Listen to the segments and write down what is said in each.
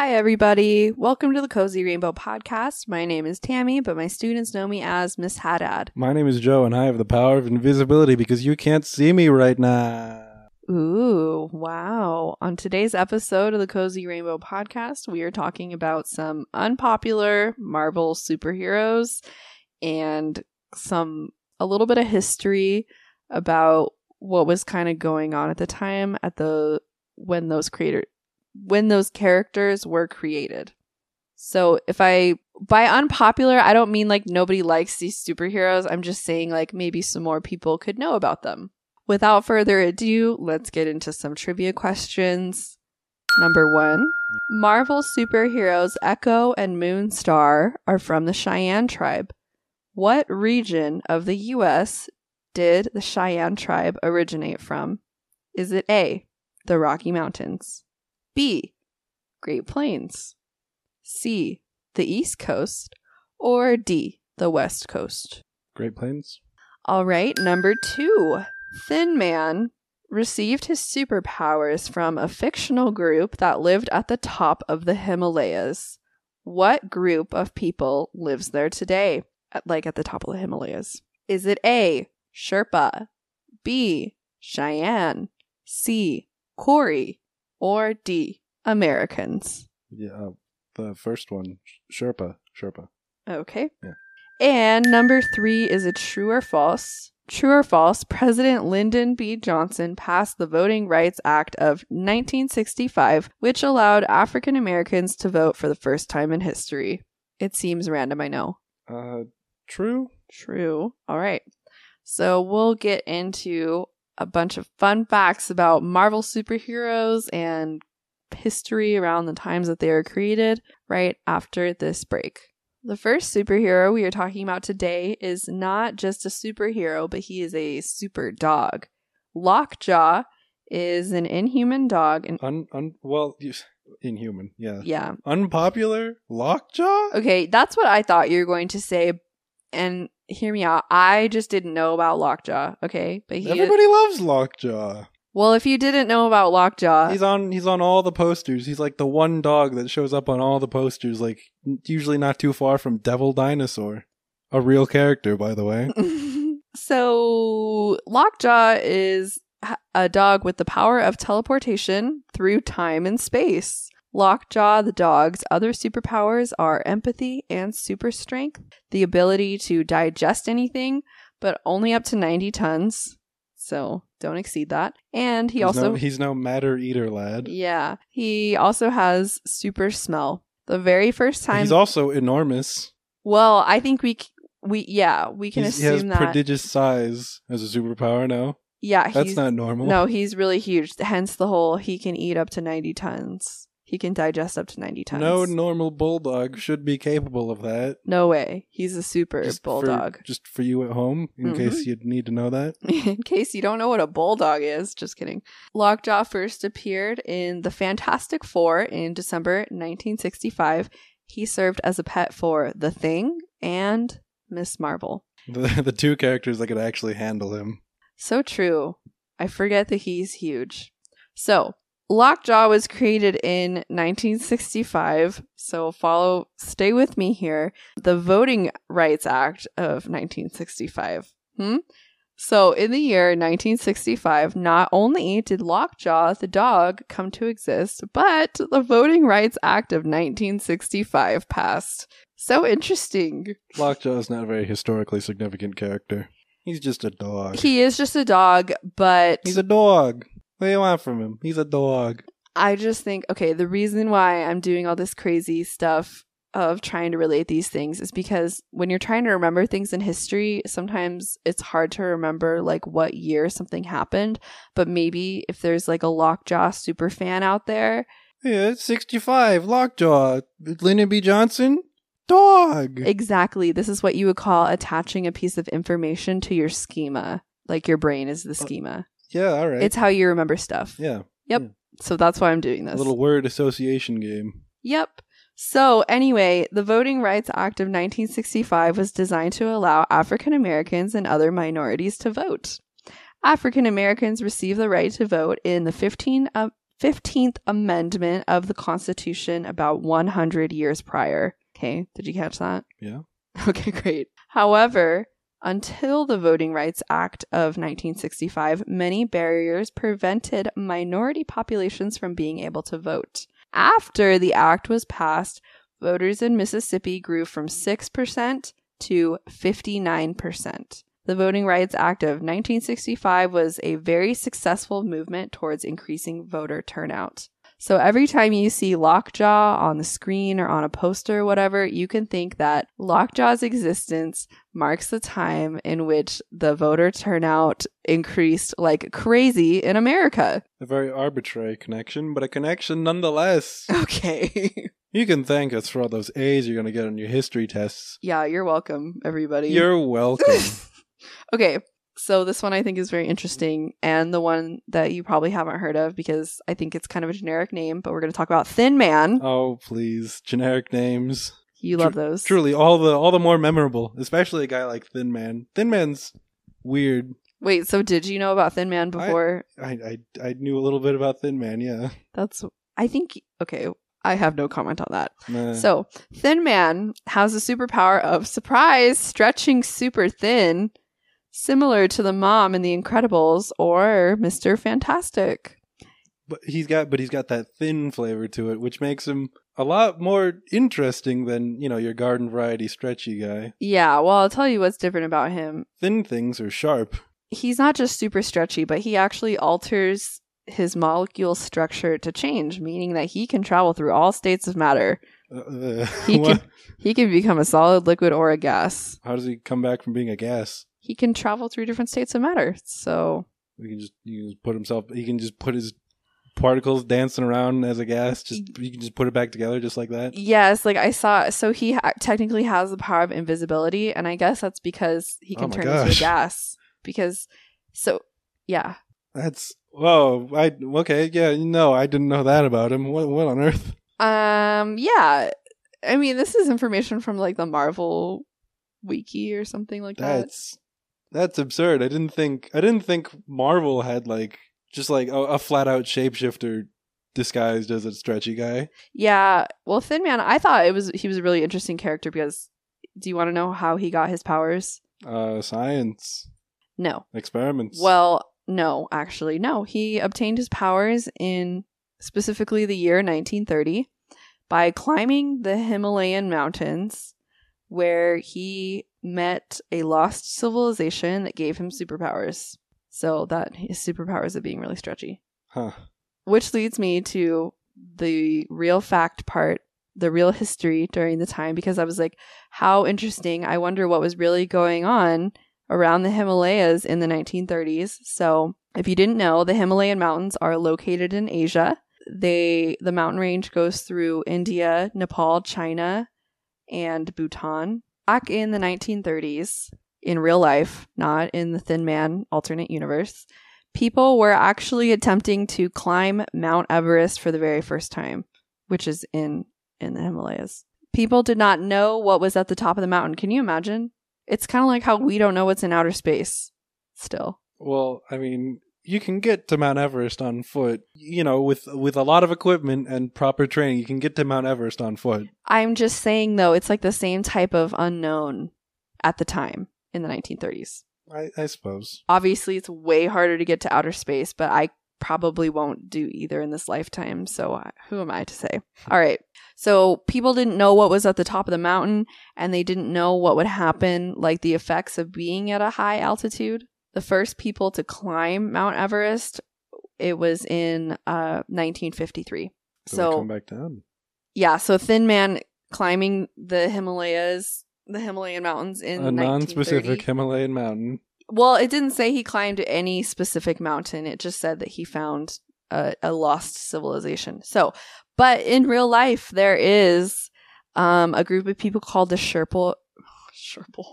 Hi, everybody. Welcome to the Cozy Rainbow Podcast. My name is Tammy, but my students know me as Miss Haddad. My name is Joe, and I have the power of invisibility because you can't see me right now. Ooh, wow. On today's episode of the Cozy Rainbow Podcast, we are talking about some unpopular Marvel superheroes and some, a little bit of history about what was kind of going on at the time at the, when those creator, when those characters were created. So if I by unpopular, I don't mean like nobody likes these superheroes. I'm just saying like maybe some more people could know about them. Without further ado, let's get into some trivia questions. Number one Marvel superheroes Echo and Moonstar are from the Cheyenne tribe. What region of the U.S. did the Cheyenne tribe originate from? Is it A, the Rocky Mountains, B, Great Plains, C, the East Coast, or D, the West Coast? Great Plains? All right, number two. Thin Man received his superpowers from a fictional group that lived at the top of the Himalayas. What group of people lives there today, at, like at the top of the Himalayas? Is it A, Sherpa, B, Cheyenne, C, Corey, or D, Americans? Yeah, uh, the first one, Sherpa. Sherpa. Okay. Yeah. And number three is it true or false? True or false, President Lyndon B. Johnson passed the Voting Rights Act of 1965, which allowed African Americans to vote for the first time in history. It seems random, I know. Uh, true? True. All right. So we'll get into a bunch of fun facts about Marvel superheroes and history around the times that they were created right after this break. The first superhero we are talking about today is not just a superhero, but he is a super dog. Lockjaw is an inhuman dog and Un, un, well, inhuman, yeah. yeah. Unpopular? Lockjaw? Okay, that's what I thought you were going to say. And hear me out. I just didn't know about Lockjaw, okay? But he Everybody loves Lockjaw. Well, if you didn't know about Lockjaw, He's on he's on all the posters. He's like the one dog that shows up on all the posters, like usually not too far from Devil Dinosaur. A real character, by the way. so Lockjaw is a dog with the power of teleportation through time and space. Lockjaw, the dog's other superpowers are empathy and super strength, the ability to digest anything, but only up to 90 tons. So don't exceed that. And he he's also no, he's no matter eater lad. Yeah. He also has super smell. The very first time He's also enormous. Well, I think we we yeah, we can He's- he has that prodigious size as a superpower now. yeah, That's he's not normal. No, he's really huge. Hence the whole he can eat up to 90 tons. He can digest up to 90 tons. No normal bulldog should be capable of that. No way. He's a super Just bulldog. For, just for you at home, in Mhm. case you need to know that. in case you don't know what a bulldog is, just kidding. Lockjaw first appeared in the Fantastic Four in December 1965. He served as a pet for The Thing and Miss Marvel. The, the two characters that could actually handle him. So true. I forget that he's huge. So, Lockjaw was created in 1965. So, follow, stay with me here. The Voting Rights Act of 1965. Hmm? So, in the year 1965, not only did Lockjaw the dog come to exist, but the Voting Rights Act of 1965 passed. So interesting. Lockjaw is not a very historically significant character. He's just a dog. He is just a dog, but He's a dog. What do you want from him? He's a dog. I just think, okay, the reason why I'm doing all this crazy stuff of trying to relate these things is because when you're trying to remember things in history, sometimes it's hard to remember like what year something happened. But maybe if there's like a Lockjaw super fan out there, Yeah, it's 65. Lockjaw. Lyndon B. Johnson? Dog. exactly, this is what you would call attaching a piece of information to your schema. Like your brain is the uh, schema. Yeah, all right. It's how you remember stuff. yeah, Yep. So that's why I'm doing a this. little word association game. Yep. So, anyway, the Voting Rights Act of 1965 was designed to allow African Americans and other minorities to vote. African Americans received the right to vote in the 15 uh, of 15th Amendment of the Constitution about 100 years prior. Okay, did you catch that? Yeah. Okay, great. However, until the Voting Rights Act of 1965, many barriers prevented minority populations from being able to vote. After the act was passed, voters in Mississippi grew from 6% to 59%. The Voting Rights Act of 1965 was a very successful movement towards increasing voter turnout. So every time you see Lockjaw on the screen or on a poster or whatever, you can think that Lockjaw's existence marks the time in which the voter turnout increased like crazy in America. A very arbitrary connection, but a connection nonetheless. Okay. You can thank us for all those A's you're going to get on your history tests. yeah, you're welcome, everybody. You're welcome. Okay, so this one I think is very interesting, and the one that you probably haven't heard of because I think it's kind of a generic name, but we're going to talk about Thin Man. oh, please. Generic names. You love those. Truly, all the all the more memorable, especially a guy like Thin Man. Thin Man's weird. Wait, so did you know about Thin Man before? I, I I knew a little bit about Thin Man, yeah. That's, I think, okay, I have no comment on that. Nah. So, Thin Man has the superpower of surprise, stretching super thin, similar to the mom in The Incredibles or Mr. Fantastic. but he's got but he's got that thin flavor to it, which makes him a lot more interesting than you know your garden variety stretchy guy. Yeah, well, I'll tell you what's different about him. Thin things are sharp. he's not just super stretchy, but he actually alters his molecule structure to change, meaning that he can travel through all states of matter. Uh, He what? can he can become a solid, liquid, or a gas. How does he come back from being a gas? He can travel through different states of matter. So He can just he can just put himself. He can just put his particles dancing around as a gas. Just you can just put it back together just like that. yes, like I saw, so he ha- technically has the power of invisibility, and I guess that's because he Oh can my turn into a gas. Because so yeah, That's whoa. I okay. Yeah. No, I didn't know that about him. What what on earth? um, yeah. I mean, this is information from like the Marvel wiki or something like that. That's that's absurd. I didn't think I didn't think Marvel had like just like a, a flat out shapeshifter disguised as a stretchy guy. Yeah. Well, Thin Man, I thought it was he was a really interesting character because do you want to know how he got his powers? Uh, science No. experiments. Well, no, actually, no. He obtained his powers in specifically the year 1930 by climbing the Himalayan mountains where he met a lost civilization that gave him superpowers. So that his superpowers of being really stretchy. huh? Which leads me to the real fact part, the real history during the time, because I was like, how interesting. I wonder what was really going on around the Himalayas in the 1930s. So, if you didn't know, the Himalayan mountains are located in Asia. They the mountain range goes through India, Nepal, China, and Bhutan. Back in the 1930s, in real life, not in the Thin Man alternate universe, people were actually attempting to climb Mount Everest for the very first time, which is in in the Himalayas. People did not know what was at the top of the mountain. Can you imagine? It's kind of like how we don't know what's in outer space still. Well, I mean, you can get to Mount Everest on foot. You know, with with a lot of equipment and proper training, you can get to Mount Everest on foot. I'm just saying though, it's like the same type of unknown at the time in the 1930s. I, I suppose. Obviously, it's way harder to get to outer space, but I probably won't do either in this lifetime. So uh, who am I to say? All right. So people didn't know what was at the top of the mountain and they didn't know what would happen, like the effects of being at a high altitude. The first people to climb Mount Everest, it was in uh, 1953. So, So come back down. yeah, so Thin Man climbing the Himalayas, the Himalayan mountains in A non-specific Himalayan mountain. Well, it didn't say he climbed any specific mountain. It just said that he found a, a lost civilization. So, but in real life, there is um, a group of people called the Sherpa. Sherpa.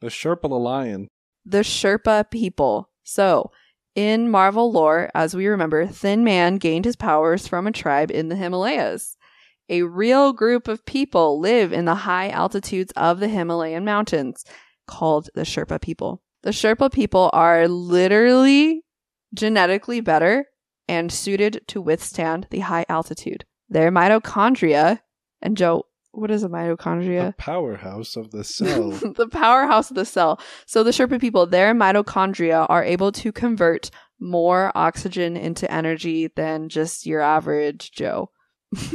The Sherpa lion. The Sherpa people. So, in Marvel lore, as we remember, Thin Man gained his powers from a tribe in the Himalayas. A real group of people live in the high altitudes of the Himalayan mountains called the Sherpa people. The Sherpa people are literally genetically better and suited to withstand the high altitude. Their mitochondria, and Joe, what is a mitochondria? The powerhouse of the cell. the powerhouse of the cell. So the Sherpa people, their mitochondria are able to convert more oxygen into energy than just your average Joe.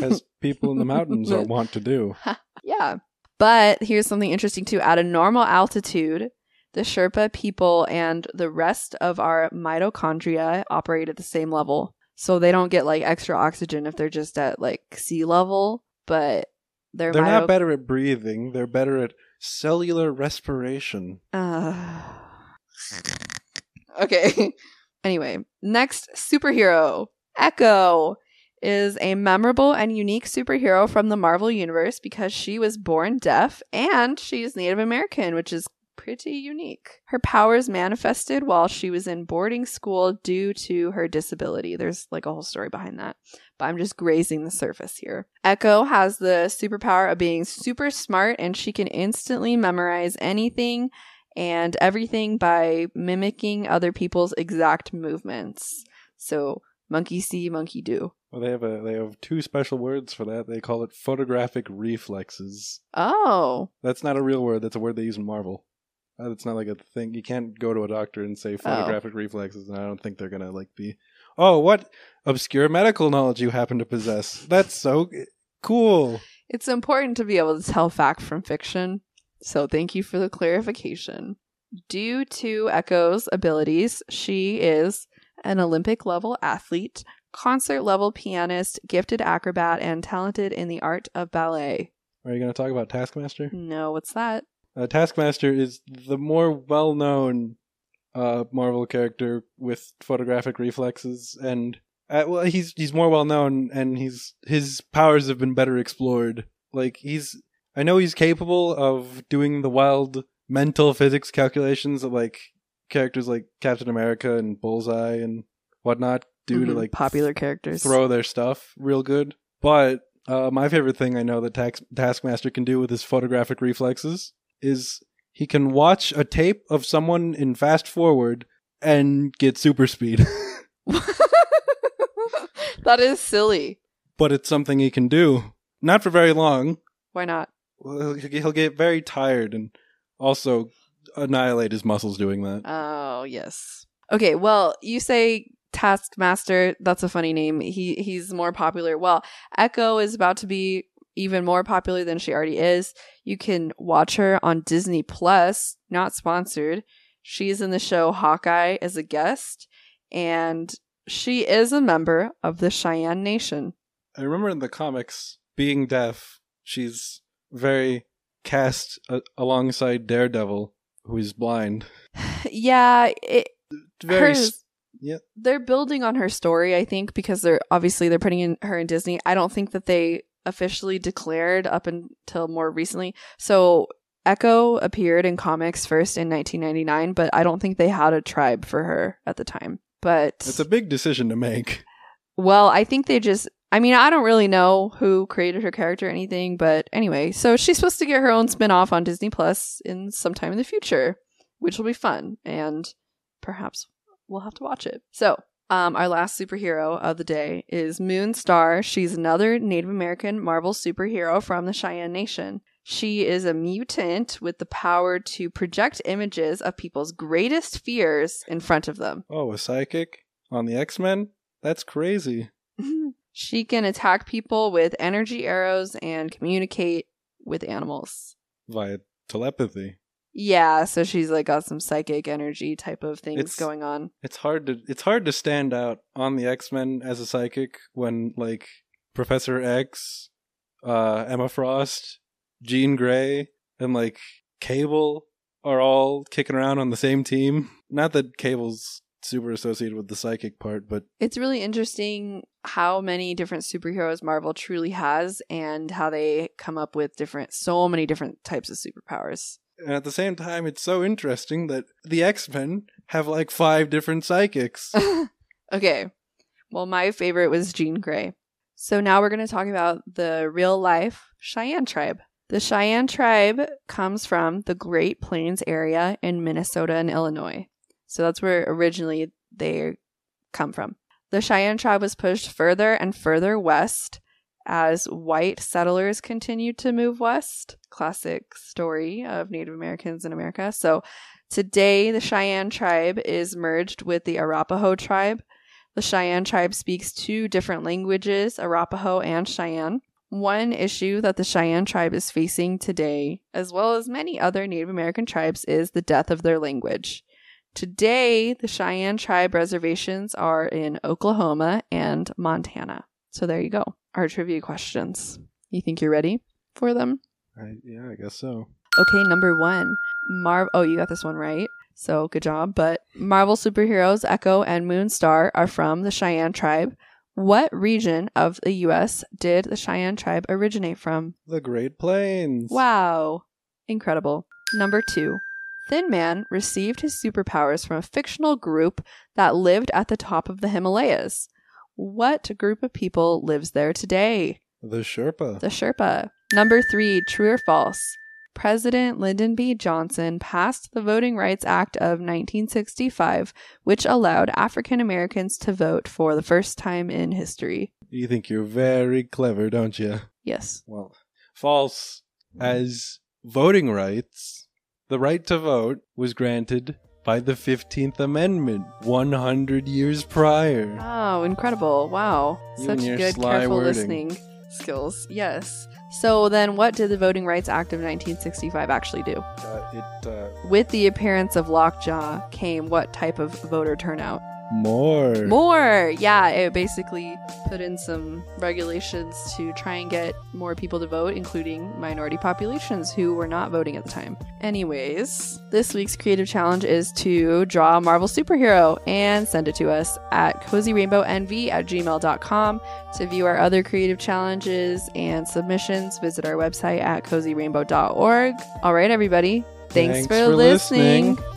as people in the mountains are wont to do. Yeah. But here's something interesting too. At a normal altitude, the Sherpa people and the rest of our mitochondria operate at the same level. So they don't get like extra oxygen if they're just at like sea level, but their They're mito- not better at breathing, they're better at cellular respiration. Uh, okay. anyway, next superhero, Echo, is a memorable and unique superhero from the Marvel Universe because she was born deaf and she is Native American, which is pretty unique. Her powers manifested while she was in boarding school due to her disability. There's like a whole story behind that, but I'm just grazing the surface here. Echo has the superpower of being super smart and she can instantly memorize anything and everything by mimicking other people's exact movements. So, monkey see, monkey do. Well, they have a they have two special words for that. They call it photographic reflexes. Oh, That's not a real word. That's a word they use in Marvel. Uh, It's not like a thing. You can't go to a doctor and say photographic reflexes, and I don't think they're gonna like be. Oh, what obscure medical knowledge you happen to possess? That's so cool. it's important to be able to tell fact from fiction. So, thank you for the clarification. Due to Echo's abilities, she is an Olympic level athlete, concert level pianist, gifted acrobat, and talented in the art of ballet. Are you gonna talk about Taskmaster? No, what's that? Uh, Taskmaster is the more well-known uh, Marvel character with photographic reflexes, and uh, well, he's he's more well-known, and he's his powers have been better explored. Like he's, I know he's capable of doing the wild mental physics calculations that like characters like Captain America and Bullseye and whatnot do to Mhm, like popular characters. throw their stuff real good. But uh, my favorite thing I know that Task- Taskmaster can do with his photographic reflexes is he can watch a tape of someone in fast forward and get super speed. that is silly. but it's something he can do. Not for very long. Why not? Well, He'll he'll get very tired and also annihilate his muscles doing that. Oh, yes. Okay, well, you say Taskmaster, that's a funny name. He he's more popular. Well, Echo is about to be even more popular than she already is. You can watch her on Disney Plus, not sponsored. She's in the show Hawkeye as a guest and she is a member of the Cheyenne Nation. I remember in the comics, being deaf, she's very cast a- alongside Daredevil, who is blind. yeah, it, Very hers- yeah. they're building on her story i think because they're obviously they're putting in her in disney i don't think that they officially declared up until more recently. So echo appeared in comics first in 1999 but i don't think they had a tribe for her at the time. But It's a big decision to make. well i think they just i mean i don't really know who created her character or anything but anyway so she's supposed to get her own spin-off on disney plus in sometime in the future which will be fun and perhaps we'll have to watch it. So um, our last superhero of the day is Moonstar. She's another Native American Marvel superhero from the Cheyenne Nation. She is a mutant with the power to project images of people's greatest fears in front of them. Oh, a psychic on the X Men? That's crazy. she can attack people with energy arrows and communicate with animals. Via telepathy. Yeah, so she's like got some psychic energy type of things It's- going on. It's hard to it's hard to stand out on the X Men as a psychic when like Professor X, uh, Emma Frost, Jean Grey, and like Cable are all kicking around on the same team. Not that Cable's super associated with the psychic part, but It's really interesting how many different superheroes Marvel truly has and how they come up with different so many different types of superpowers. And at the same time, it's so interesting that the X Men have like five different psychics. okay. Well, my favorite was Jean Grey. So now we're going to talk about the real life Cheyenne tribe. The Cheyenne tribe comes from the Great Plains area in Minnesota and Illinois. So that's where originally they come from. The Cheyenne tribe was pushed further and further west as white settlers continued to move west. Classic story of Native Americans in America. So today, the Cheyenne tribe is merged with the Arapaho tribe. The Cheyenne tribe speaks two different languages, Arapaho and Cheyenne. One issue that the Cheyenne tribe is facing today, as well as many other Native American tribes, is the death of their language. Today, the Cheyenne tribe reservations are in Oklahoma and Montana. So there you go. Our trivia questions. You think you're ready for them? I, yeah, I guess so. Okay, number one. Marv. Oh, you got this one right. So good job. But Marvel superheroes Echo and Moonstar are from the Cheyenne tribe. What region of the U.S. did the Cheyenne tribe originate from? The Great Plains. Wow. Incredible. Number two. Thin Man received his superpowers from a fictional group that lived at the top of the Himalayas. What group of people lives there today? The Sherpa. The Sherpa. Number three, true or false? President Lyndon B. Johnson passed the Voting Rights Act of 1965, which allowed African Americans to vote for the first time in history. You think you're very clever, don't you? Yes. Well, false. As voting rights, the right to vote was granted by the 15th Amendment 100 years prior. Oh, incredible. Wow. You Such good, careful wording. listening skills. Yes. So then, what did the Voting Rights Act of 1965 actually do? Uh, it, uh, With the appearance of lockjaw came what type of voter turnout? More. More! Yeah, it basically put in some regulations to try and get more people to vote, including minority populations who were not voting at the time. Anyways, this week's creative challenge is to draw a Marvel superhero and send it to us at cozyrainbownv at gmail.com. To view our other creative challenges and submissions, visit our website at cozyrainbow.org. All right, everybody. Thanks, Thanks for, for listening. listening.